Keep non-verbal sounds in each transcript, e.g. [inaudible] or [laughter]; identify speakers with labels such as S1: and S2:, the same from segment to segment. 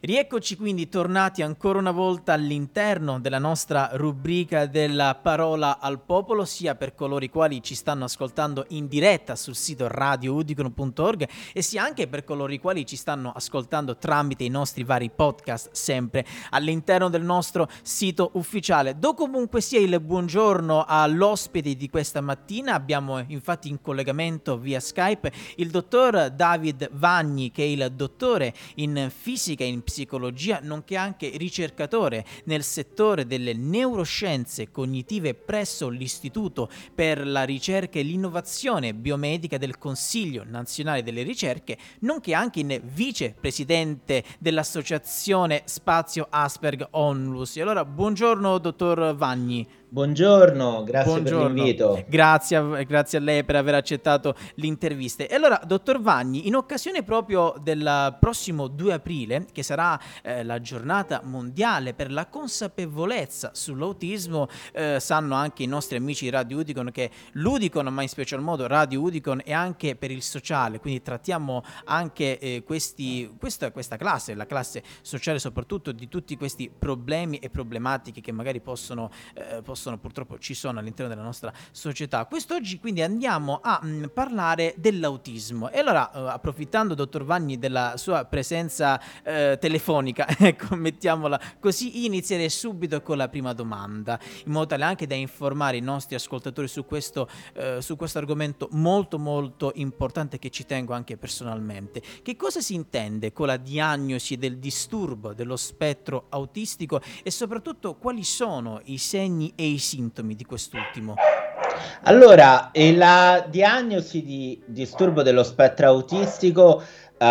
S1: Rieccoci quindi tornati ancora una volta all'interno della nostra rubrica della parola al popolo, sia per coloro i quali ci stanno ascoltando in diretta sul sito radioudicon.org e sia anche per coloro i quali ci stanno ascoltando tramite i nostri vari podcast sempre all'interno del nostro sito ufficiale. Do comunque sia il buongiorno all'ospite di questa mattina, abbiamo infatti in collegamento via Skype il dottor David Vagni che è il dottore in fisica e in psicologia, nonché anche ricercatore nel settore delle neuroscienze cognitive presso l'Istituto per la ricerca e l'innovazione biomedica del Consiglio nazionale delle ricerche, nonché anche in vicepresidente dell'associazione Spazio Asperg Onlus. E allora, buongiorno dottor Vagni.
S2: Buongiorno, grazie Buongiorno. per l'invito.
S1: Grazie, grazie, a lei per aver accettato l'intervista. E allora, dottor Vagni, in occasione proprio del prossimo 2 aprile, che sarà eh, la giornata mondiale per la consapevolezza sull'autismo, eh, sanno anche i nostri amici Radio Udicon che l'Udicon, ma in special modo Radio Udicon, è anche per il sociale, quindi trattiamo anche eh, questi, questa, questa classe, la classe sociale soprattutto, di tutti questi problemi e problematiche che magari possono, eh, possono possono, purtroppo ci sono all'interno della nostra società. Quest'oggi quindi andiamo a mh, mm, parlare dell'autismo. E allora, uh, approfittando, dottor Vanni, della sua presenza uh, telefonica, [laughs] ecco, mettiamola così, inizierei subito con la prima domanda, in modo tale anche da informare i nostri ascoltatori su questo, uh, su questo argomento molto molto importante che ci tengo anche personalmente. Che cosa si intende con la diagnosi del disturbo dello spettro autistico e soprattutto quali sono i segni e i sintomi di quest'ultimo?
S2: Allora, la diagnosi di disturbo dello spettro autistico uh,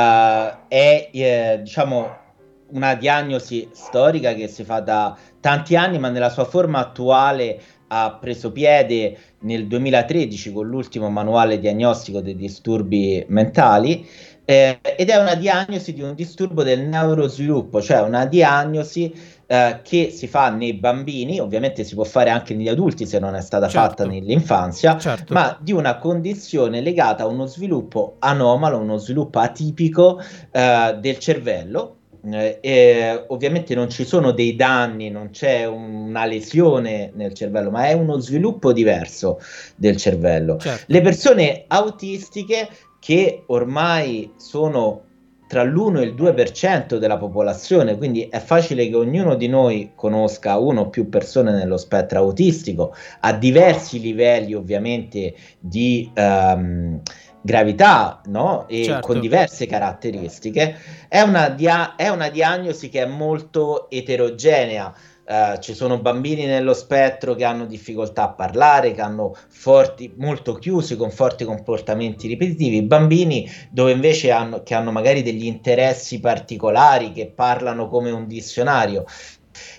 S2: è, eh, diciamo, una diagnosi storica che si fa da tanti anni, ma nella sua forma attuale ha preso piede nel 2013 con l'ultimo manuale diagnostico dei disturbi mentali eh, ed è una diagnosi di un disturbo del neurosviluppo, cioè una diagnosi eh, che si fa nei bambini, ovviamente si può fare anche negli adulti se non è stata certo. fatta nell'infanzia, certo. ma di una condizione legata a uno sviluppo anomalo, uno sviluppo atipico eh, del cervello. Eh, ovviamente non ci sono dei danni, non c'è una lesione nel cervello, ma è uno sviluppo diverso del cervello. Certo. Le persone autistiche che ormai sono tra l'1 e il 2% della popolazione, quindi è facile che ognuno di noi conosca uno o più persone nello spettro autistico, a diversi livelli ovviamente di um, gravità no? e certo. con diverse caratteristiche, è una, dia- è una diagnosi che è molto eterogenea. Uh, ci sono bambini nello spettro che hanno difficoltà a parlare, che hanno forti, molto chiusi, con forti comportamenti ripetitivi, bambini dove invece hanno, che hanno magari degli interessi particolari, che parlano come un dizionario.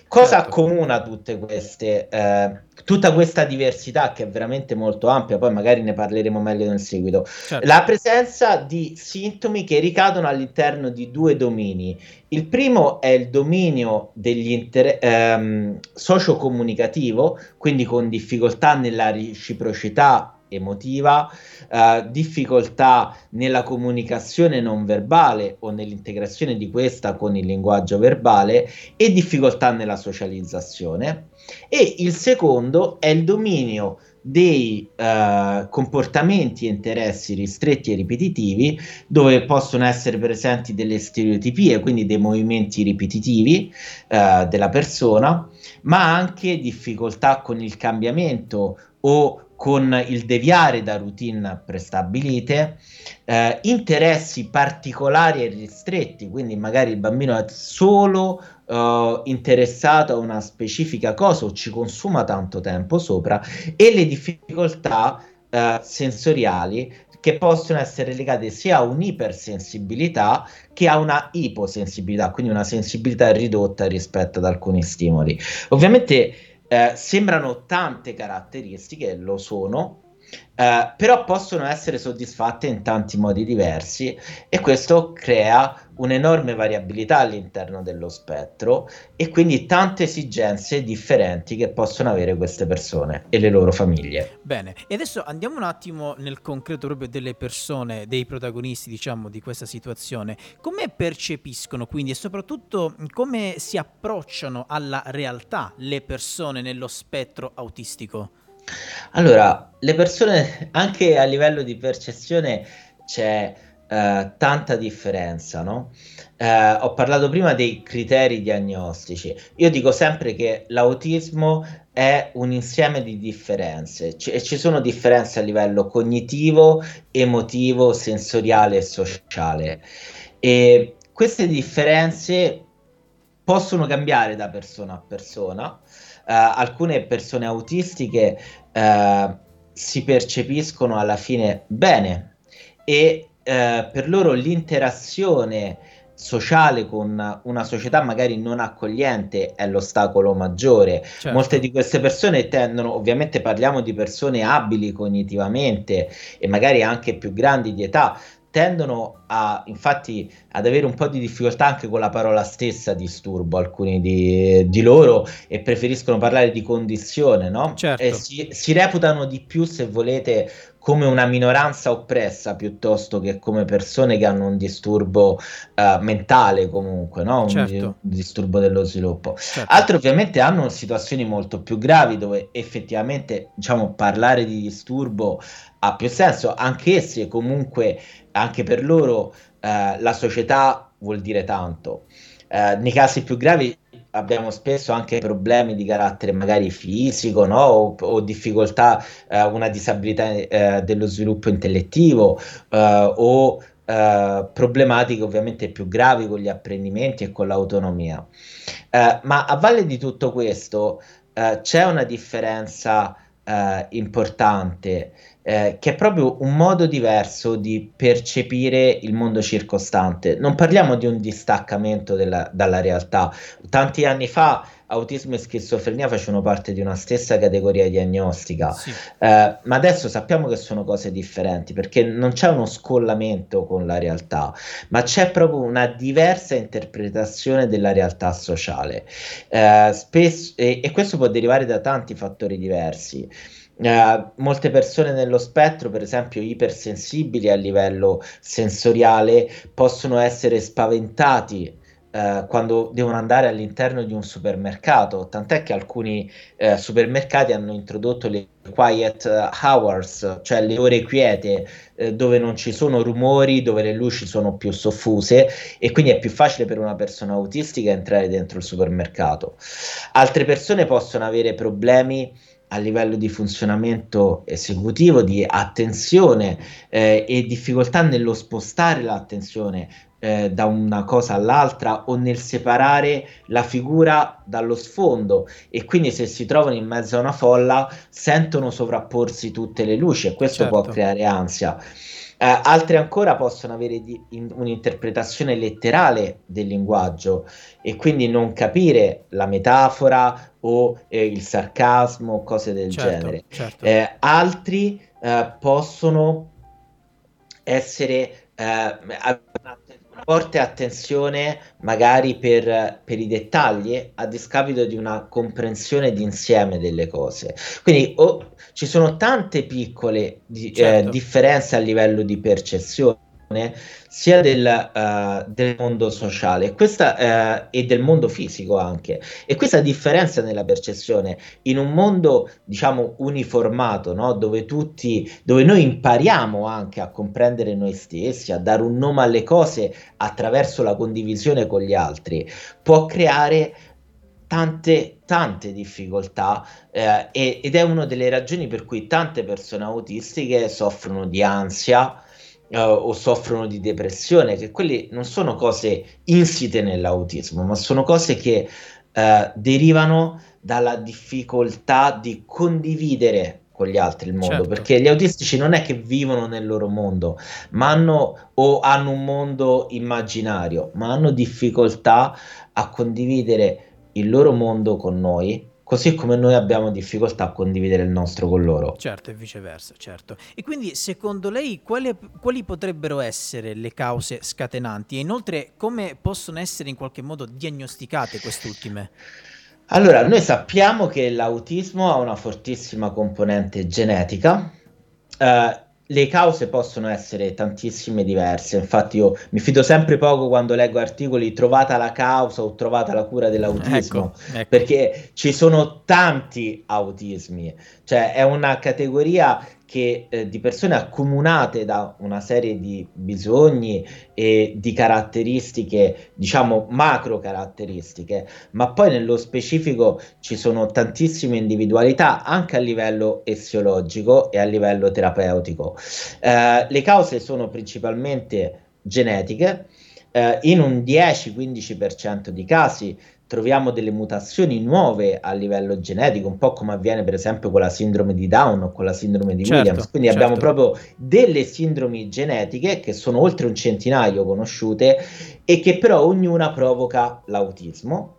S2: Cosa certo. accomuna tutte queste, eh, tutta questa diversità che è veramente molto ampia, poi magari ne parleremo meglio nel seguito. Certo. La presenza di sintomi che ricadono all'interno di due domini. Il primo è il dominio degli inter- ehm, socio-comunicativo, quindi con difficoltà nella reciprocità emotiva, eh, difficoltà nella comunicazione non verbale o nell'integrazione di questa con il linguaggio verbale e difficoltà nella socializzazione. E il secondo è il dominio dei uh, comportamenti e interessi ristretti e ripetitivi dove possono essere presenti delle stereotipie, quindi dei movimenti ripetitivi uh, della persona, ma anche difficoltà con il cambiamento o con il deviare da routine prestabilite, eh, interessi particolari e ristretti, quindi magari il bambino è solo uh, interessato a una specifica cosa o ci consuma tanto tempo sopra, e le difficoltà uh, sensoriali che possono essere legate sia a un'ipersensibilità che a una iposensibilità, quindi una sensibilità ridotta rispetto ad alcuni stimoli. Ovviamente eh, sembrano tante caratteristiche, lo sono, Uh, però possono essere soddisfatte in tanti modi diversi e questo crea un'enorme variabilità all'interno dello spettro e quindi tante esigenze differenti che possono avere queste persone e le loro famiglie.
S1: Bene, e adesso andiamo un attimo nel concreto proprio delle persone, dei protagonisti diciamo di questa situazione. Come percepiscono quindi e soprattutto come si approcciano alla realtà le persone nello spettro autistico?
S2: Allora, le persone anche a livello di percezione c'è eh, tanta differenza, no? Eh, ho parlato prima dei criteri diagnostici. Io dico sempre che l'autismo è un insieme di differenze C- e ci sono differenze a livello cognitivo, emotivo, sensoriale e sociale. E queste differenze possono cambiare da persona a persona. Uh, alcune persone autistiche uh, si percepiscono alla fine bene e uh, per loro l'interazione sociale con una società magari non accogliente è l'ostacolo maggiore. Certo. Molte di queste persone tendono, ovviamente parliamo di persone abili cognitivamente e magari anche più grandi di età, tendono a, infatti ad avere un po' di difficoltà anche con la parola stessa disturbo alcuni di, di loro e preferiscono parlare di condizione no?
S1: Certo.
S2: E si, si, reputano di più se volete come una minoranza oppressa piuttosto che come persone che hanno un disturbo uh, mentale comunque no? un, certo. un, disturbo dello sviluppo certo. altri ovviamente hanno situazioni molto più gravi dove effettivamente diciamo parlare di disturbo ha più senso anche se comunque anche per loro eh, la società vuol dire tanto. Eh, nei casi più gravi abbiamo spesso anche problemi di carattere magari fisico no? o, o, difficoltà, eh, una disabilità eh, dello sviluppo intellettivo eh, o eh, problematiche ovviamente più gravi con gli apprendimenti e con l'autonomia. ma a valle di tutto questo c'è una differenza importante eh, che è proprio un modo diverso di percepire il mondo circostante. Non parliamo di un distaccamento della, dalla realtà. Tanti anni fa autismo e schizofrenia facevano parte di una stessa categoria diagnostica, sì. eh, ma adesso sappiamo che sono cose differenti perché non c'è uno scollamento con la realtà, ma c'è proprio una diversa interpretazione della realtà sociale. Eh, spesso, e, e questo può derivare da tanti fattori diversi. Uh, molte persone nello spettro, per esempio ipersensibili a livello sensoriale, possono essere spaventati uh, quando devono andare all'interno di un supermercato, tant'è che alcuni uh, supermercati hanno introdotto le quiet hours, cioè le ore quiete, dove non ci sono rumori, dove le luci sono più soffuse e quindi è più facile per una persona autistica entrare dentro il supermercato. Altre persone possono avere problemi a livello di funzionamento esecutivo, di attenzione eh, e difficoltà nello spostare l'attenzione eh, da una cosa all'altra o nel separare la figura dallo sfondo e quindi se si trovano in mezzo a una folla sentono sovrapporsi tutte le luci e questo certo. può creare ansia. Uh, altre ancora possono avere di, in, un'interpretazione letterale del linguaggio e quindi non capire la metafora o eh, il sarcasmo, cose del certo, genere. Certo. Eh, altri uh, possono essere una forte attenzione magari per, per, i dettagli a discapito di una comprensione d'insieme delle cose. Quindi oh, ci sono tante piccole di, eh, certo. eh, differenze a livello di percezione sia del, uh, del mondo sociale questa, uh, e del mondo fisico anche. E questa differenza nella percezione in un mondo, diciamo, uniformato, no? dove tutti, dove noi impariamo anche a comprendere noi stessi, a dare un nome alle cose attraverso la condivisione con gli altri, può creare tante, tante difficoltà eh, ed è una delle ragioni per cui tante persone autistiche soffrono di ansia, uh, o soffrono di depressione, che quelle non sono cose insite nell'autismo, ma sono cose che uh, derivano dalla difficoltà di condividere con gli altri il mondo, certo. perché gli autistici non è che vivono nel loro mondo, ma hanno o hanno un mondo immaginario, ma hanno difficoltà a condividere il loro mondo con noi, così come noi abbiamo difficoltà a condividere il nostro con loro.
S1: Certo, e viceversa, certo. E quindi secondo lei quali, quali potrebbero essere le cause scatenanti e inoltre come possono essere in qualche modo diagnosticate quest'ultime?
S2: Allora, noi sappiamo che l'autismo ha una fortissima componente genetica. Uh, le cause possono essere tantissime diverse, infatti io mi fido sempre poco quando leggo articoli trovata la causa o trovata la cura dell'autismo, ecco, ecco. perché ci sono tanti autismi, cioè è una categoria che, eh, di persone accomunate da una serie di bisogni e di caratteristiche, diciamo macro caratteristiche, ma poi nello specifico ci sono tantissime individualità anche a livello essiologico e a livello terapeutico. Eh, le cause sono principalmente genetiche, eh, in un 10-15% di casi troviamo delle mutazioni nuove a livello genetico, un po' come avviene per esempio con la sindrome di Down o con la sindrome di certo, Williams. Quindi certo. abbiamo proprio delle sindromi genetiche che sono oltre un centinaio conosciute e che però ognuna provoca l'autismo.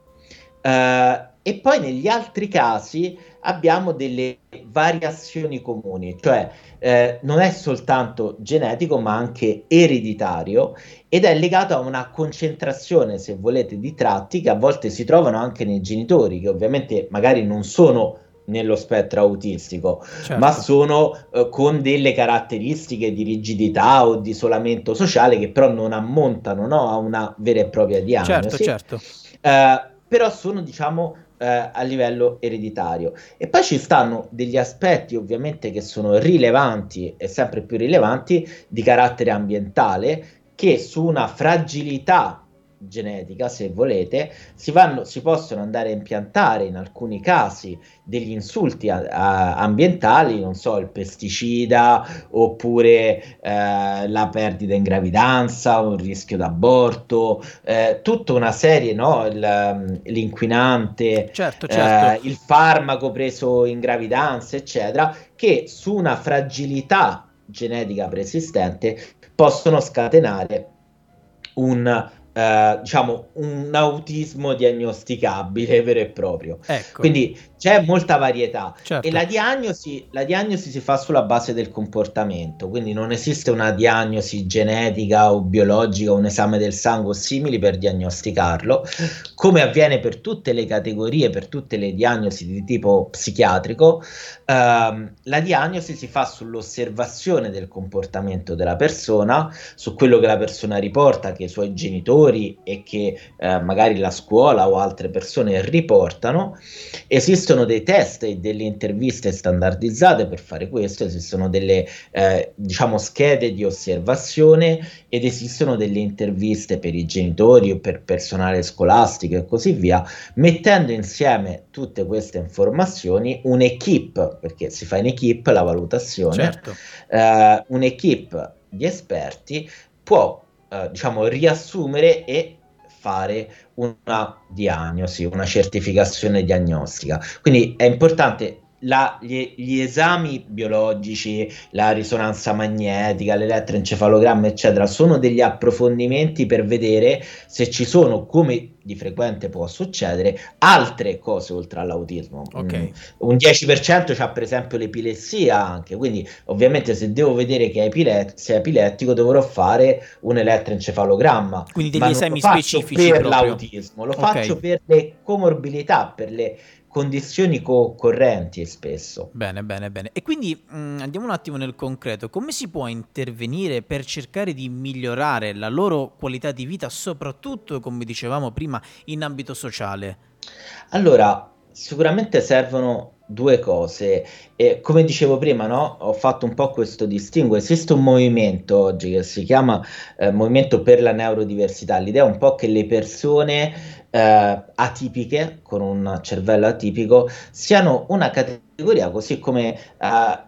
S2: Uh, e poi negli altri casi abbiamo delle variazioni comuni, cioè eh, non è soltanto genetico ma anche ereditario ed è legato a una concentrazione, se volete, di tratti che a volte si trovano anche nei genitori, che ovviamente magari non sono nello spettro autistico, certo. ma sono eh, con delle caratteristiche di rigidità o di isolamento sociale che però non ammontano no, a una vera e propria diagnosi.
S1: Certo, certo.
S2: Eh, però sono, diciamo, eh, a livello ereditario. E poi ci stanno degli aspetti ovviamente che sono rilevanti e sempre più rilevanti di carattere ambientale che su una fragilità genetica, se volete, si, vanno, si possono andare a impiantare in alcuni casi degli insulti a, a, ambientali, non so, il pesticida oppure eh, la perdita in gravidanza, un rischio d'aborto, eh, tutta una serie, no? Il, l'inquinante,
S1: certo, certo.
S2: Eh, il farmaco preso in gravidanza, eccetera, che su una fragilità genetica preesistente possono scatenare un eh, diciamo un autismo diagnosticabile [laughs] vero e proprio.
S1: Ecco.
S2: Quindi c'è molta varietà certo. e la diagnosi, la diagnosi si fa sulla base del comportamento, quindi non esiste una diagnosi genetica o biologica, un esame del sangue o simili per diagnosticarlo, come avviene per tutte le categorie, per tutte le diagnosi di tipo psichiatrico, ehm, la diagnosi si fa sull'osservazione del comportamento della persona, su quello che la persona riporta, che i suoi genitori e che eh, magari la scuola o altre persone riportano. Esistono esistono dei test e delle interviste standardizzate per fare questo, esistono delle eh, diciamo schede di osservazione ed esistono delle interviste per i genitori o per personale scolastico e così via, mettendo insieme tutte queste informazioni un'equipe, perché si fa in equipe la valutazione,
S1: certo.
S2: eh, un'equipe di esperti può eh, diciamo riassumere e fare una diagnosi, una certificazione diagnostica. Quindi è importante la, gli, gli, esami biologici, la risonanza magnetica, l'elettroencefalogramma, eccetera, sono degli approfondimenti per vedere se ci sono, come di frequente può succedere, altre cose oltre all'autismo.
S1: Okay. Mm,
S2: un 10% c'ha per esempio l'epilessia anche, quindi ovviamente se devo vedere che è, epilet- se è epilettico dovrò fare un elettroencefalogramma.
S1: Quindi degli esami specifici
S2: per
S1: proprio.
S2: l'autismo, lo okay. faccio per le comorbidità, per le condizioni co-correnti spesso.
S1: Bene, bene, bene. E quindi mh, mm, andiamo un attimo nel concreto. Come si può intervenire per cercare di migliorare la loro qualità di vita, soprattutto, come dicevamo prima, in ambito sociale?
S2: Allora, sicuramente servono due cose. E come dicevo prima, no? ho fatto un po' questo distinguo. Esiste un movimento oggi che si chiama eh, Movimento per la Neurodiversità. L'idea è un po' che le persone eh, atipiche, con un cervello atipico, siano una categoria, così come eh,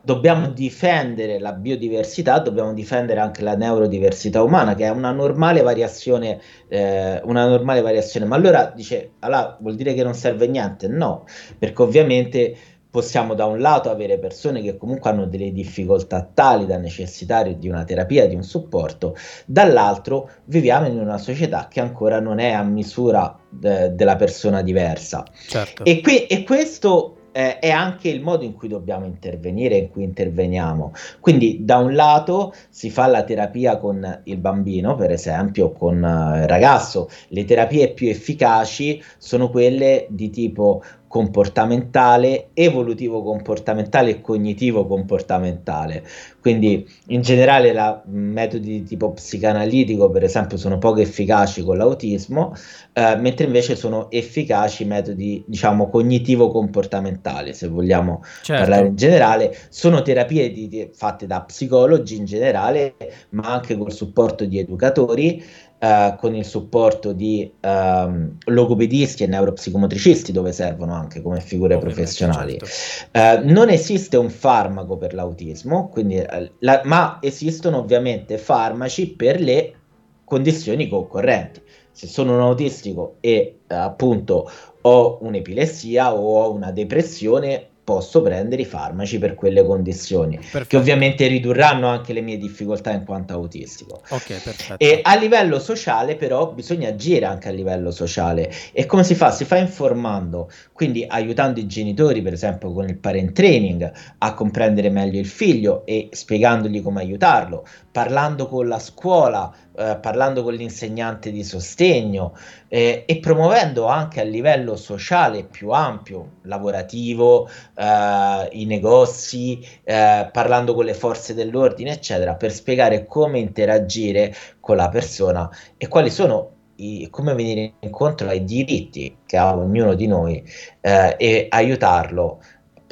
S2: dobbiamo difendere la biodiversità, dobbiamo difendere anche la neurodiversità umana, che è una normale variazione, eh, una normale variazione. Ma allora dice, allora vuol dire che non serve niente? No, perché ovviamente possiamo da un lato avere persone che comunque hanno delle difficoltà tali da necessitare di una terapia, di un supporto, dall'altro viviamo in una società che ancora non è a misura de- della persona diversa. Certo. E, qui, e questo eh, è anche il modo in cui dobbiamo intervenire, in cui interveniamo. Quindi da un lato si fa la terapia con il bambino, per esempio, con uh, il ragazzo. Le terapie più efficaci sono quelle di tipo comportamentale, evolutivo comportamentale e cognitivo comportamentale. Quindi in generale la, metodi di tipo psicanalitico, per esempio, sono poco efficaci con l'autismo, eh, mentre invece sono efficaci metodi, diciamo, cognitivo comportamentali, se vogliamo certo. parlare in generale, sono terapie di, di, fatte da psicologi in generale, ma anche col supporto di educatori Uh, con il supporto di um, logopedisti e neuropsicomotricisti dove servono anche come figure Ovviamente, professionali. Certo. Uh, non esiste un farmaco per l'autismo, quindi, uh, la, ma esistono ovviamente farmaci per le condizioni concorrenti. Se sono un autistico e appunto ho un'epilessia o ho una depressione, posso prendere i farmaci per quelle condizioni, perfetto. che ovviamente ridurranno anche le mie difficoltà in quanto autistico.
S1: Ok, perfetto.
S2: E a livello sociale, però, bisogna agire anche a livello sociale. E come si fa? Si fa informando, quindi aiutando i genitori, per esempio con il parent training, a comprendere meglio il figlio e spiegandogli come aiutarlo, parlando con la scuola, eh, parlando con l'insegnante di sostegno eh, e promuovendo anche a livello sociale più ampio, lavorativo, eh, i negozi, eh, parlando con le forze dell'ordine, eccetera, per spiegare come interagire con la persona e quali sono i, come venire incontro ai diritti che ha ognuno di noi eh, e aiutarlo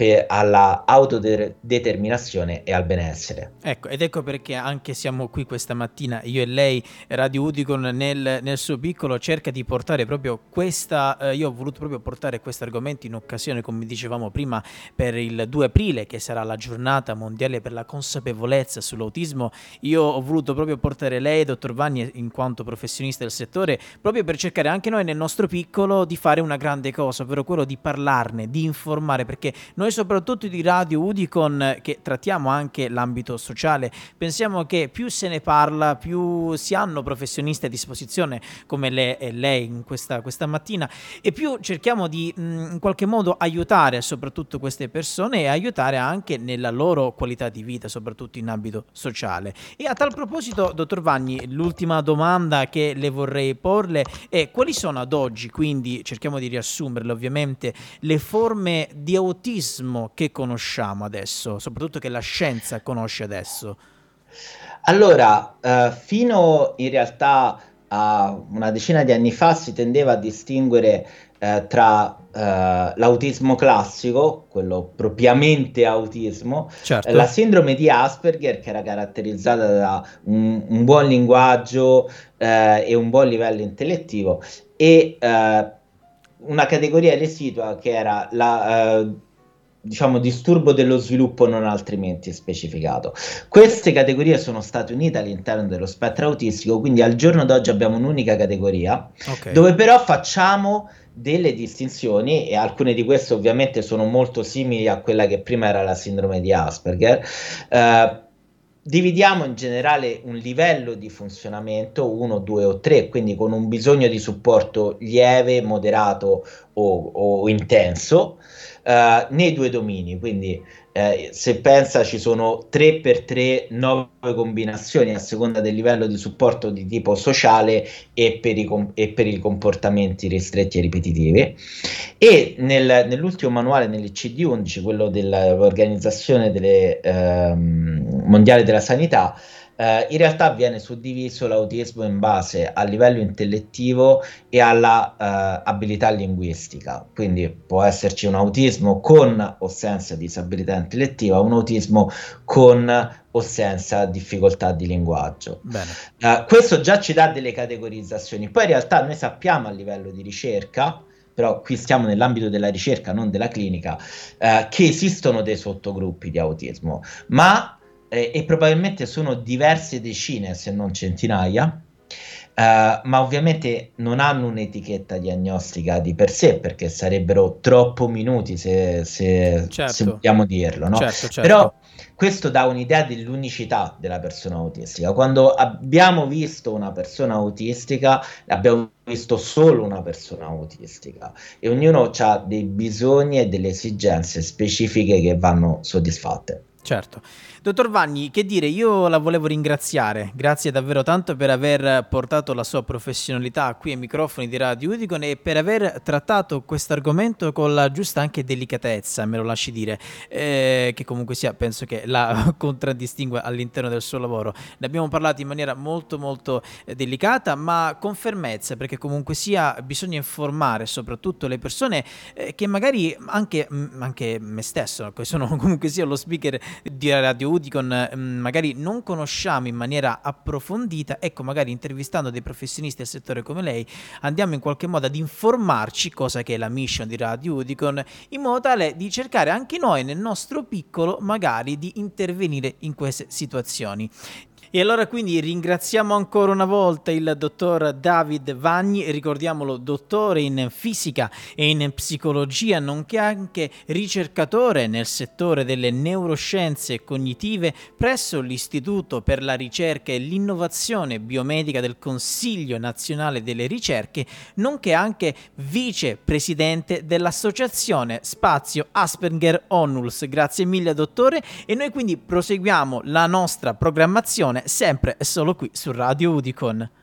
S2: per, alla autodeterminazione e al benessere.
S1: Ecco, ed ecco perché anche siamo qui questa mattina, io e lei, Radio Udicon nel, nel suo piccolo cerca di portare proprio questa, eh, io ho voluto proprio portare questo argomento in occasione, come dicevamo prima, per il 2 aprile, che sarà la giornata mondiale per la consapevolezza sull'autismo, io ho voluto proprio portare lei, dottor Vanni, in quanto professionista del settore, proprio per cercare anche noi nel nostro piccolo di fare una grande cosa, ovvero quello di parlarne, di informare, perché noi noi soprattutto di Radio Udicon che trattiamo anche l'ambito sociale, pensiamo che più se ne parla, più si hanno professionisti a disposizione come lei e lei in questa, questa mattina e più cerchiamo di mh, in qualche modo aiutare soprattutto queste persone e aiutare anche nella loro qualità di vita, soprattutto in ambito sociale. E a tal proposito, dottor Vagni, l'ultima domanda che le vorrei porle è quali sono ad oggi, quindi cerchiamo di riassumerle ovviamente, le forme di autismo autismo che conosciamo adesso, soprattutto che la scienza conosce adesso?
S2: Allora, eh, fino in realtà a una decina di anni fa si tendeva a distinguere eh, tra eh, l'autismo classico, quello propriamente autismo, certo. la sindrome di Asperger che era caratterizzata da un, un buon linguaggio eh, e un buon livello intellettivo e eh, una categoria residua che era la eh, diciamo, disturbo dello sviluppo non altrimenti specificato. Queste categorie sono state unite all'interno dello spettro autistico, quindi al giorno d'oggi abbiamo un'unica categoria, okay. dove però facciamo delle distinzioni e alcune di queste ovviamente sono molto simili a quella che prima era la sindrome di Asperger. Eh, dividiamo in generale un livello di funzionamento 1, 2 o 3, quindi con un bisogno di supporto lieve, moderato o, o intenso uh, nei due domini. Quindi eh, se pensa ci sono 3x3 9 combinazioni a seconda del livello di supporto di tipo sociale e per i, com- e per i comportamenti ristretti e ripetitivi. E nel, nell'ultimo manuale, nell'ICD-11, quello dell'Organizzazione delle, ehm, Mondiale della Sanità, eh, in realtà viene suddiviso l'autismo in base al livello intellettivo e alla eh, abilità linguistica. Quindi può esserci un autismo con o senza disabilità intellettiva, un autismo con o senza difficoltà di linguaggio. Uh, questo già ci dà delle categorizzazioni. Poi in realtà noi sappiamo a livello di ricerca, però qui stiamo nell'ambito della ricerca, non della clinica, uh, che esistono dei sottogruppi di autismo, ma eh, e probabilmente sono diverse decine, se non centinaia, Uh, ma ovviamente non hanno un'etichetta diagnostica di per sé perché sarebbero troppo minuti se, se, certo. se vogliamo dirlo, no? certo, certo. Però questo dà un'idea dell'unicità della persona autistica. Quando abbiamo visto una persona autistica, abbiamo visto solo una persona autistica e ognuno ha dei bisogni e delle esigenze specifiche che vanno soddisfatte.
S1: Certo. Dottor Vagni, che dire, io la volevo ringraziare, grazie davvero tanto per aver portato la sua professionalità qui ai microfoni di Radio Udicon e per aver trattato questo argomento con la giusta anche delicatezza, me lo lasci dire, eh, che comunque sia, penso che la [laughs] contraddistingue all'interno del suo lavoro. Ne abbiamo parlato in maniera molto molto eh, delicata, ma con fermezza, perché comunque sia bisogna informare soprattutto le persone eh, che magari anche, anche me stesso, che sono [laughs] comunque sia lo speaker di Radio Udicon mm, magari non conosciamo in maniera approfondita, ecco magari intervistando dei professionisti del settore come lei andiamo in qualche modo ad informarci, cosa che è la mission di Radio Udicon, in modo tale di cercare anche noi nel nostro piccolo magari di intervenire in queste situazioni. E allora quindi ringraziamo ancora una volta il dottor David Vagni, ricordiamolo dottore in fisica e in psicologia, nonché anche ricercatore nel settore delle neuroscienze cognitive presso l'Istituto per la ricerca e l'innovazione biomedica del Consiglio nazionale delle ricerche, nonché anche vicepresidente dell'associazione Spazio Asperger Onulus. Grazie mille dottore e noi quindi proseguiamo la nostra programmazione sempre e solo qui su Radio Udicon.